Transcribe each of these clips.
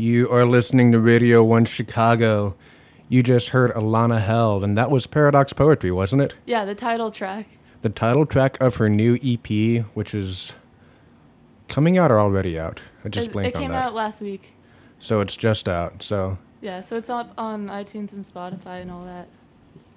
You are listening to Radio 1 Chicago. You just heard Ilana Held, and that was Paradox Poetry, wasn't it? Yeah, the title track. The title track of her new EP, which is coming out or already out? I just blanked it, blinked it on came out last week. So it's just out. So, Yeah, so it's up on iTunes and Spotify and all that.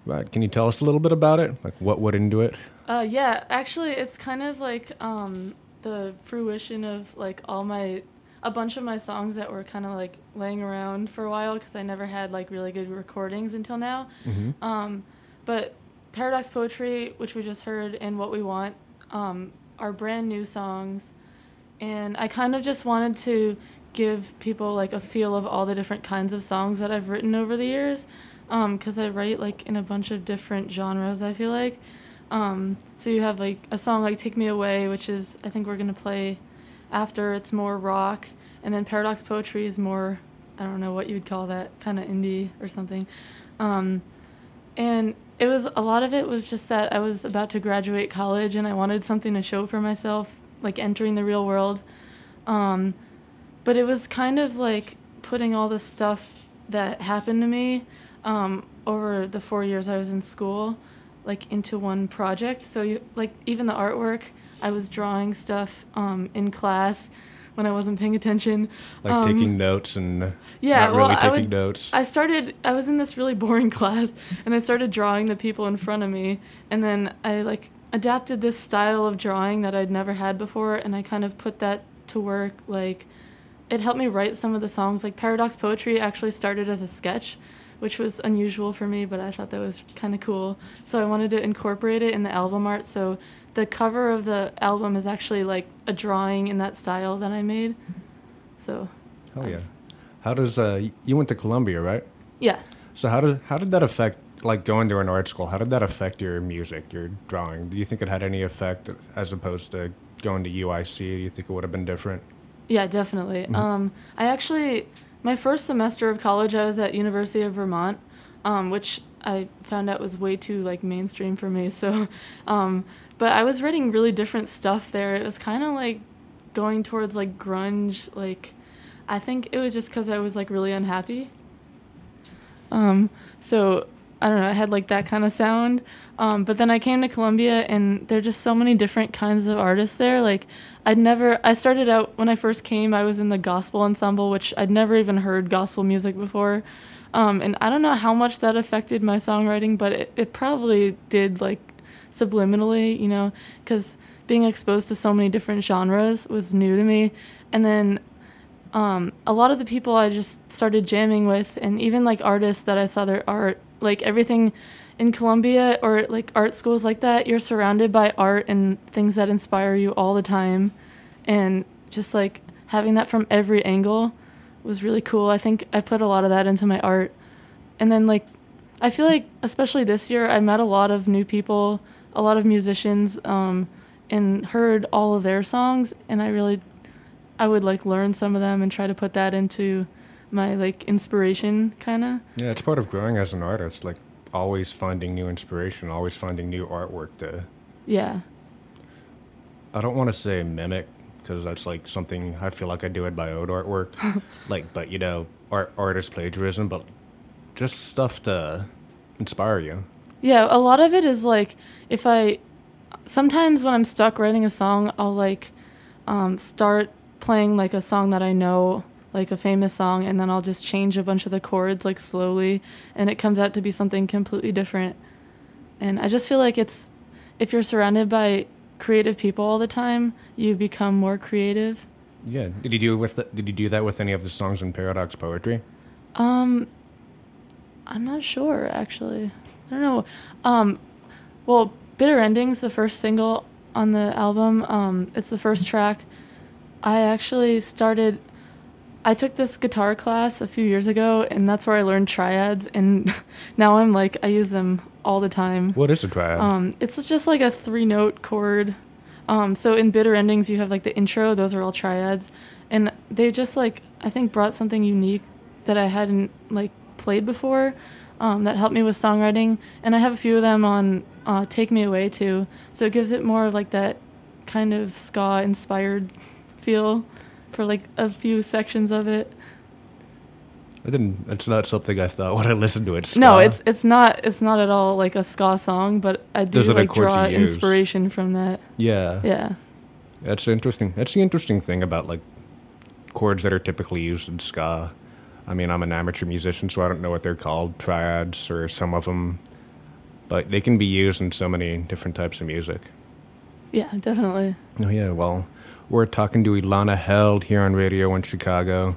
right. Can you tell us a little bit about it? Like what went into it? Uh, yeah, actually, it's kind of like um, the fruition of like all my a bunch of my songs that were kind of like laying around for a while because I never had like really good recordings until now. Mhm. Um, but Paradox Poetry, which we just heard, and What We Want, um, are brand new songs, and I kind of just wanted to give people like a feel of all the different kinds of songs that I've written over the years, because I write like in a bunch of different genres. I feel like. Um, so you have like a song like "Take Me Away," which is I think we're gonna play after. It's more rock, and then Paradox Poetry is more I don't know what you would call that kind of indie or something. Um, and it was a lot of it was just that I was about to graduate college and I wanted something to show for myself, like entering the real world. Um, but it was kind of like putting all the stuff that happened to me um, over the four years I was in school, like into one project. So you like even the artwork, I was drawing stuff um, in class when I wasn't paying attention. Like Um, taking notes and yeah, not well, really I taking would- notes. I started. I was in this really boring class, and I started drawing the people in front of me, and then I like adapted this style of drawing that I'd never had before, and I kind of put that to work. Like, it helped me write some of the songs. Like Paradox Poetry actually started as a sketch, which was unusual for me, but I thought that was kind of cool. So I wanted to incorporate it in the album art. So the cover of the album is actually like a drawing in that style that I made. So. Oh yeah. How does uh you went to Columbia, right? Yeah. So how did how did that affect like going to an art school? How did that affect your music, your drawing? Do you think it had any effect as opposed to going to UIC? Do you think it would have been different? Yeah, definitely. Um, I actually, my first semester of college, I was at University of Vermont, um, which I found out was way too like mainstream for me. So, um, but I was reading really different stuff there. It was kind of like going towards like grunge. Like, I think it was just because I was like really unhappy. Um, so I don't know. I had like that kind of sound. Um, but then I came to Columbia, and there are just so many different kinds of artists there. Like, I'd never. I started out when I first came. I was in the gospel ensemble, which I'd never even heard gospel music before. Um, and I don't know how much that affected my songwriting, but it, it probably did, like, subliminally, you know, because being exposed to so many different genres was new to me. And then um, a lot of the people I just started jamming with, and even like artists that I saw their art, like everything in Columbia or like art schools like that, you're surrounded by art and things that inspire you all the time. And just like having that from every angle was really cool. I think I put a lot of that into my art. And then, like, I feel like, especially this year, I met a lot of new people, a lot of musicians, um, and heard all of their songs. And I really I would like learn some of them and try to put that into my like inspiration kind of. Yeah, it's part of growing as an artist. Like always finding new inspiration, always finding new artwork to. Yeah. I don't want to say mimic because that's like something I feel like I do it my own artwork. like, but you know, art artist plagiarism, but just stuff to inspire you. Yeah, a lot of it is like if I sometimes when I'm stuck writing a song, I'll like um, start playing like a song that I know, like a famous song, and then I'll just change a bunch of the chords like slowly, and it comes out to be something completely different. And I just feel like it's if you're surrounded by creative people all the time, you become more creative. Yeah. Did you do with the, Did you do that with any of the songs in Paradox Poetry? Um, I'm not sure actually. I don't know. Um, well, Bitter Endings, the first single on the album. Um, it's the first track. I actually started. I took this guitar class a few years ago, and that's where I learned triads. And now I'm like, I use them all the time. What is a triad? Um, it's just like a three note chord. Um, so in bitter endings, you have like the intro; those are all triads, and they just like I think brought something unique that I hadn't like played before. Um, that helped me with songwriting, and I have a few of them on uh, "Take Me Away" too. So it gives it more of like that kind of ska inspired feel for like a few sections of it. I didn't. It's not something I thought when I listened to it. No, it's it's not it's not at all like a ska song, but I do Those are the like chords draw you use. inspiration from that. yeah. Yeah. That's interesting. That's the interesting thing about like chords that are typically used in ska. I mean, I'm an amateur musician, so I don't know what they're called, triads or some of them, but they can be used in so many different types of music. Yeah, definitely. Oh yeah, well, we're talking to Ilana Held here on Radio in Chicago.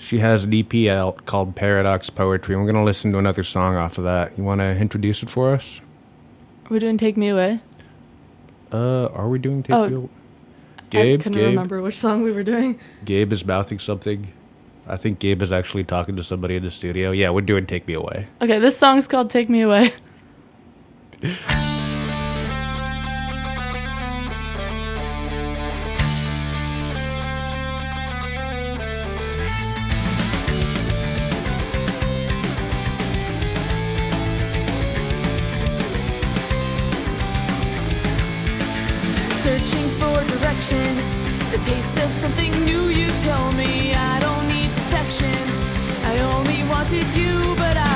She has an EP out called Paradox Poetry. We're gonna listen to another song off of that. You want to introduce it for us? We're doing Take Me Away. Uh, are we doing Take Oh, Away"? Gabe, I couldn't Gabe, remember which song we were doing. Gabe is mouthing something. I think Gabe is actually talking to somebody in the studio. Yeah, we're doing Take Me Away. Okay, this song's called Take Me Away. the taste of something new. You tell me I don't need perfection. I only wanted you, but I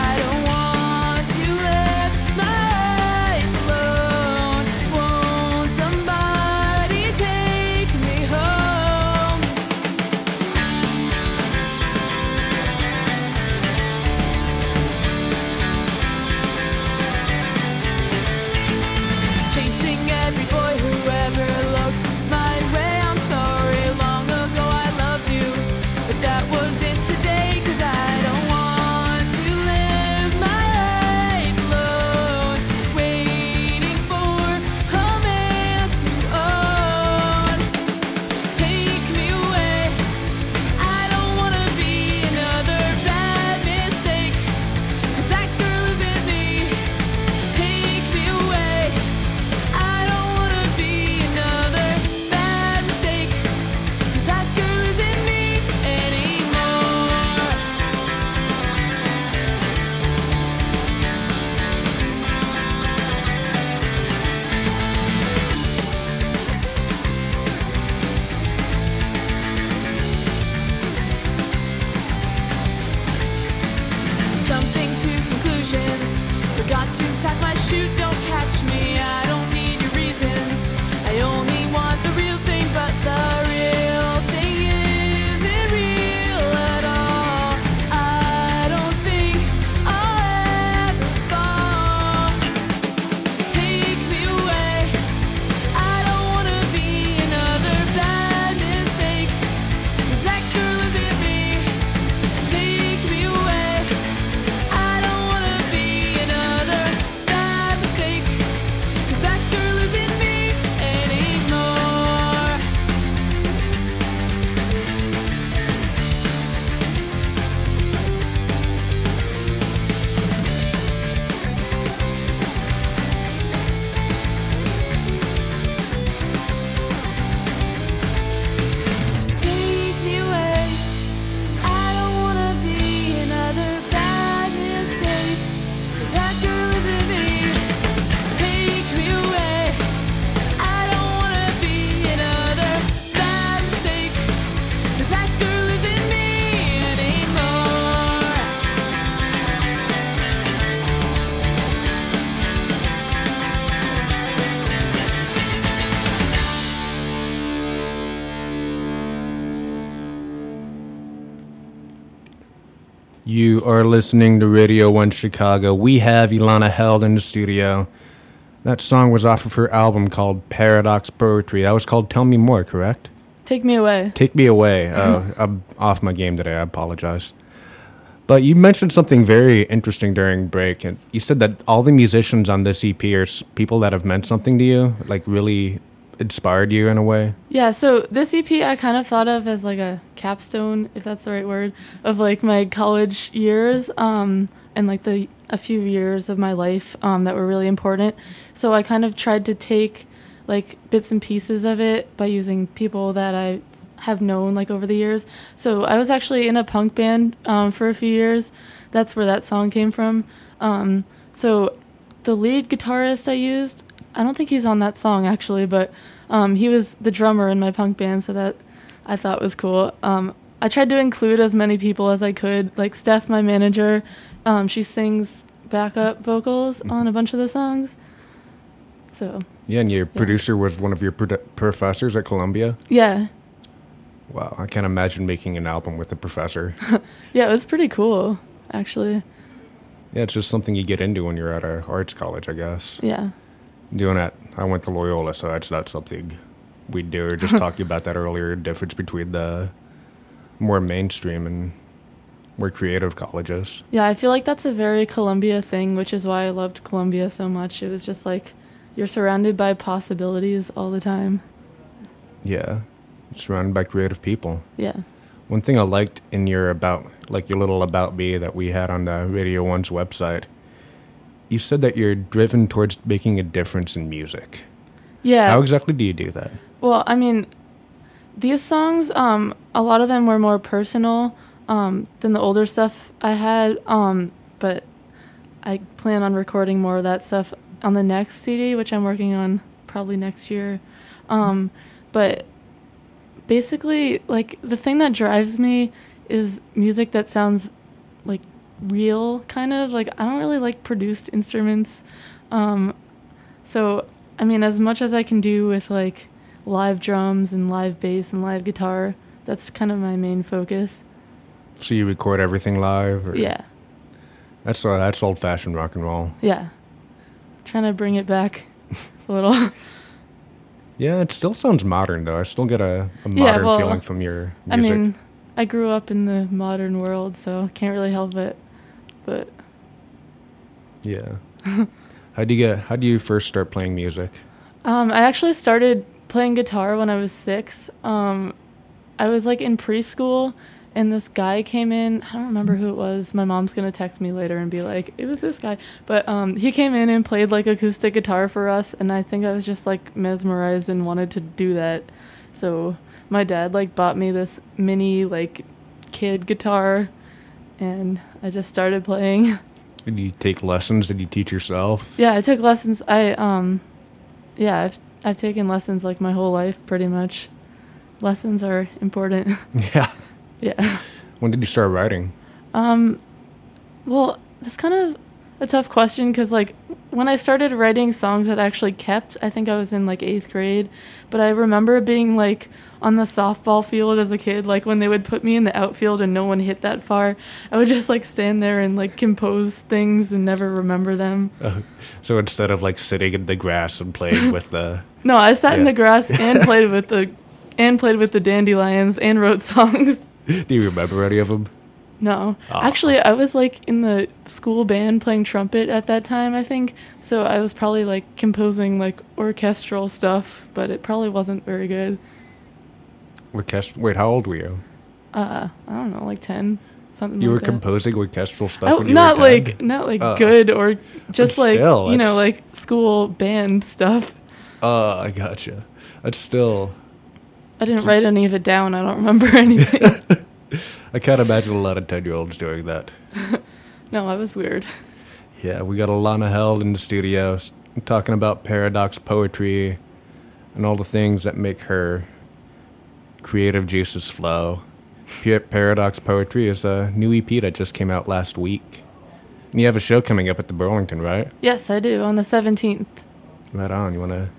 You are listening to Radio 1 Chicago. We have Ilana Held in the studio. That song was off of her album called Paradox Poetry. That was called Tell Me More, correct? Take me away. Take me away. Uh, I'm off my game today. I apologize. But you mentioned something very interesting during break, and you said that all the musicians on this EP are people that have meant something to you, like really inspired you in a way. Yeah, so this EP I kind of thought of as like a capstone, if that's the right word, of like my college years um, and like the a few years of my life um, that were really important. So I kind of tried to take like bits and pieces of it by using people that I have known like over the years. So I was actually in a punk band um, for a few years. That's where that song came from. Um, so the lead guitarist I used, I don't think he's on that song actually, but um, he was the drummer in my punk band, so that I thought was cool. Um, I tried to include as many people as I could, like Steph, my manager. Um, she sings backup vocals on a bunch of the songs. So Yeah, and your producer was one of your professors at Columbia. yeah, Wow, I can't imagine making an album with a professor. yeah, it was pretty cool actually. yeah, it's just something you get into when you're at a arts college, I guess. Yeah, Doing that, I went to Loyola, so that's not something we do. We were just talking about that earlier. Difference between the more mainstream and more creative colleges. yeah. I feel like that's a very Columbia thing, which is why I loved Columbia so much. It was just like you're surrounded by possibilities all the time. Yeah, surrounded by creative people. Yeah. One thing I liked in your about, like your little about me that we had on the Radio One's website, you said that you're driven towards making a difference in music. Yeah. How exactly do you do that? Well, I mean, these songs, um, a lot of them were more personal um, than the older stuff I had, um, but I plan on recording more of that stuff on the next CD, which I'm working on probably next year. Um, but basically, like, the thing that drives me is music that sounds like real, kind of. Like, I don't really like produced instruments. Um, so, I mean, as much as I can do with like live drums and live bass and live guitar, that's kind of my main focus. So you record everything live? Or? Yeah, That's uh, that's old fashioned rock and roll. yeah. Trying to bring it back a little. Yeah, it still sounds modern though. I still get a, a Yeah, modern well, feeling from your music. I mean, I grew up in the modern world, so can't really help it. But yeah. how do you get? How do you first start playing music? Um, I actually started playing guitar when I was six. Um, I was like in preschool, and this guy came in. I don't remember who it was. My mom's gonna text me later and be like, "It was this guy." But um, he came in and played like acoustic guitar for us, and I think I was just like mesmerized and wanted to do that. So my dad like bought me this mini like kid guitar, and I just started playing. Did you take lessons? Did you teach yourself? Yeah, I took lessons. I um, yeah, I've I've taken lessons like my whole life, pretty much. Lessons are important. Yeah. yeah. When did you start writing? Um, well, that's kind of a tough question because like when I started writing songs that actually kept, I think I was in like eighth grade, but I remember being like on the softball field as a kid, like when they would put me in the outfield and no one hit that far, I would just like stand there and like compose things and never remember them. Uh, so instead of like sitting in the grass and playing with the No, I sat in the grass and played with the and played with the dandelions and wrote songs. Do you remember any of them? No. Aw. Actually, I was like in the school band playing trumpet at that time, I think. So I was probably like composing like orchestral stuff, but it probably wasn't very good. Orchest- Wait, how old were you? Uh, I don't know, like 10, something You like were that. composing orchestral stuff Oh, when you not were like not like Oh. good or just like still, you know like school band stuff. Oh, I gotcha. That's still. I didn't write any of it down. I don't remember anything. I can't imagine a lot of ten-year-olds doing that. no, I was weird. Yeah, we got Ilana Held in the studio talking about paradox poetry and all the things that make her creative juices flow. Paradox Poetry is a new EP that just came out last week. And you have a show coming up at the Burlington, right? Yes, I do on the 17th. Right on. You want to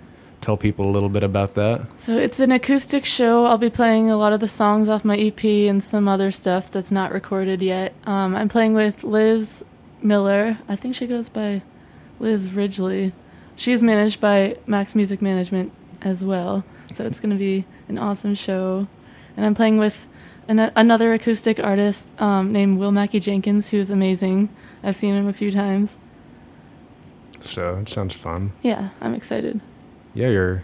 tell people a little bit about that? So it's an acoustic show. I'll be playing a lot of the songs off my EP and some other stuff that's not recorded yet. Um, I'm playing with Liz Miller. I think she goes by Liz Ridgely. She's managed by Max Music Management as well. So it's going to be an awesome show. And I'm playing with an, another acoustic artist um, named Will Mackey Jenkins, who's amazing. I've seen him a few times. So it sounds fun. Yeah, I'm excited. Yeah, you're.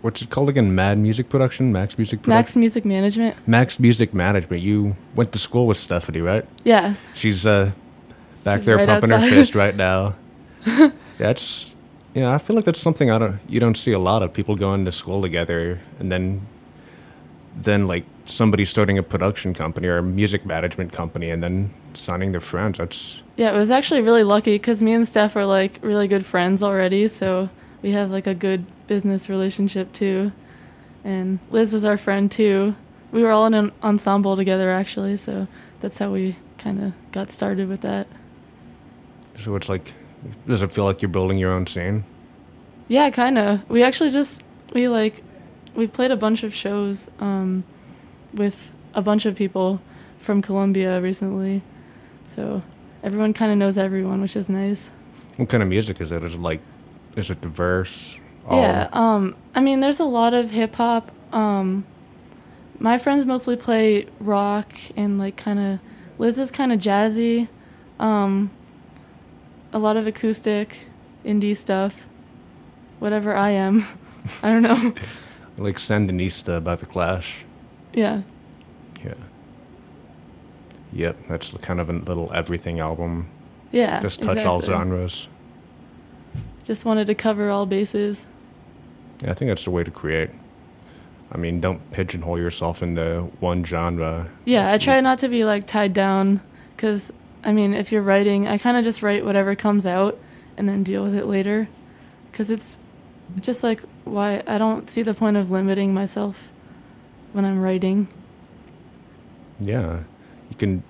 What's it called again? Mad Music Production? Max Music Production? Max Music Management. Max Music Management. You went to school with Stephanie, right? Yeah. She's uh, back She's there right pumping her fist right now. That's yeah. I feel like that's something I don't. You don't see a lot of people going to school together and then, then like somebody starting a production company or a music management company and then signing their friends. That's Yeah, it was actually really lucky because me and Steph are like really good friends already, so we have like a good business relationship too. And Liz was our friend too. We were all in an ensemble together actually, so that's how we kind of got started with that. so. It's like, does it feel like you're building your own scene? Yeah, kind of. We actually just we like we played a bunch of shows um, with a bunch of people from Columbia recently, so everyone kind of knows everyone, which is nice. What kind of music is it? Is it like, is it diverse? All- Yeah, um, I mean, there's a lot of hip hop. Um, my friends mostly play rock and like kind of. Liz is kind of jazzy. Um, a lot of acoustic, indie stuff. Whatever I am, I don't know. like Sandinista by the Clash. yeah, Yeah. Yep, that's kind of a little everything album. yeah. Just touch all genres. Just wanted to cover all bases. Yeah, I think that's the way to create. I mean, don't pigeonhole yourself into one genre. Yeah, I try not to be like tied down because I mean, if you're writing, I kind of just write whatever comes out and then deal with it later because it's just like why I don't see the point of limiting myself when I'm writing. Yeah, you can.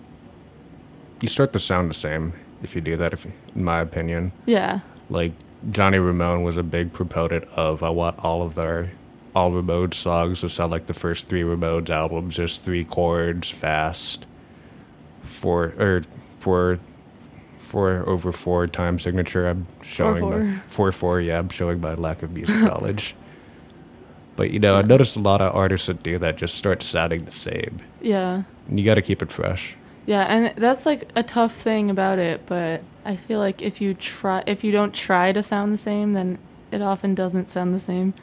You start to sound the same if you do that. If, in my opinion, Yeah, like Johnny Ramone was a big proponent of I want all of their all Ramones songs to sound like the first three Ramones albums, just three chords, fast, four or four, four over four time signature. I'm showing four. My, four four. Yeah, I'm showing my lack of music knowledge. But you know, I noticed a lot of artists that do that just start sounding the same, yeah, and you got to keep it fresh. yeah, and that's like a tough thing about it. But I feel like if you try, if you don't try to sound the same, then it often doesn't sound the same.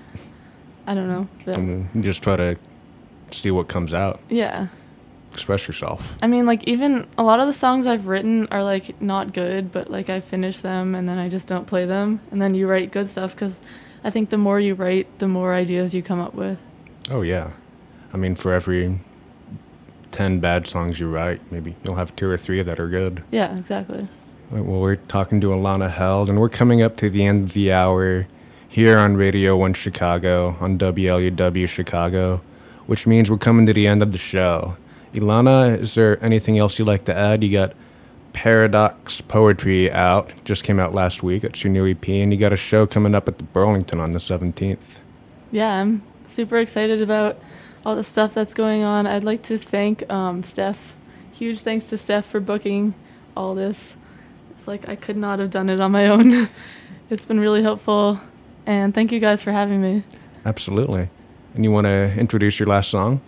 I don't know. but- I mean, just try to see what comes out, yeah. Express yourself. I mean, like even a lot of the songs I've written are like not good, but like I finish them and then I just don't play them, and then you write good stuff because I think the more you write, the more ideas you come up with. Oh yeah, I mean, for every ten bad songs you write, maybe you'll have two or three that are good. Yeah, exactly. Right, Well, we're talking to Ilana Held, and we're coming up to the end of the hour here on Radio 1 Chicago, on WLUW Chicago, which means we're coming to the end of the show. Ilana, is there anything else you'd like to add? You got Paradox Poetry out, just came out last week. It's your new EP, and you got a show coming up at the Burlington on the 17th. Yeah, I'm super excited about all the stuff that's going on. I'd like to thank um, Steph. Huge thanks to Steph for booking all this. It's like I could not have done it on my own. it's been really helpful, and thank you guys for having me. Absolutely. And you want to introduce your last song?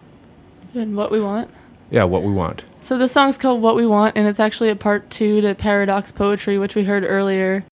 And what we want. Yeah, What We Want. So this song's called What We Want, and it's actually a part two to Paradox Poetry, which we heard earlier.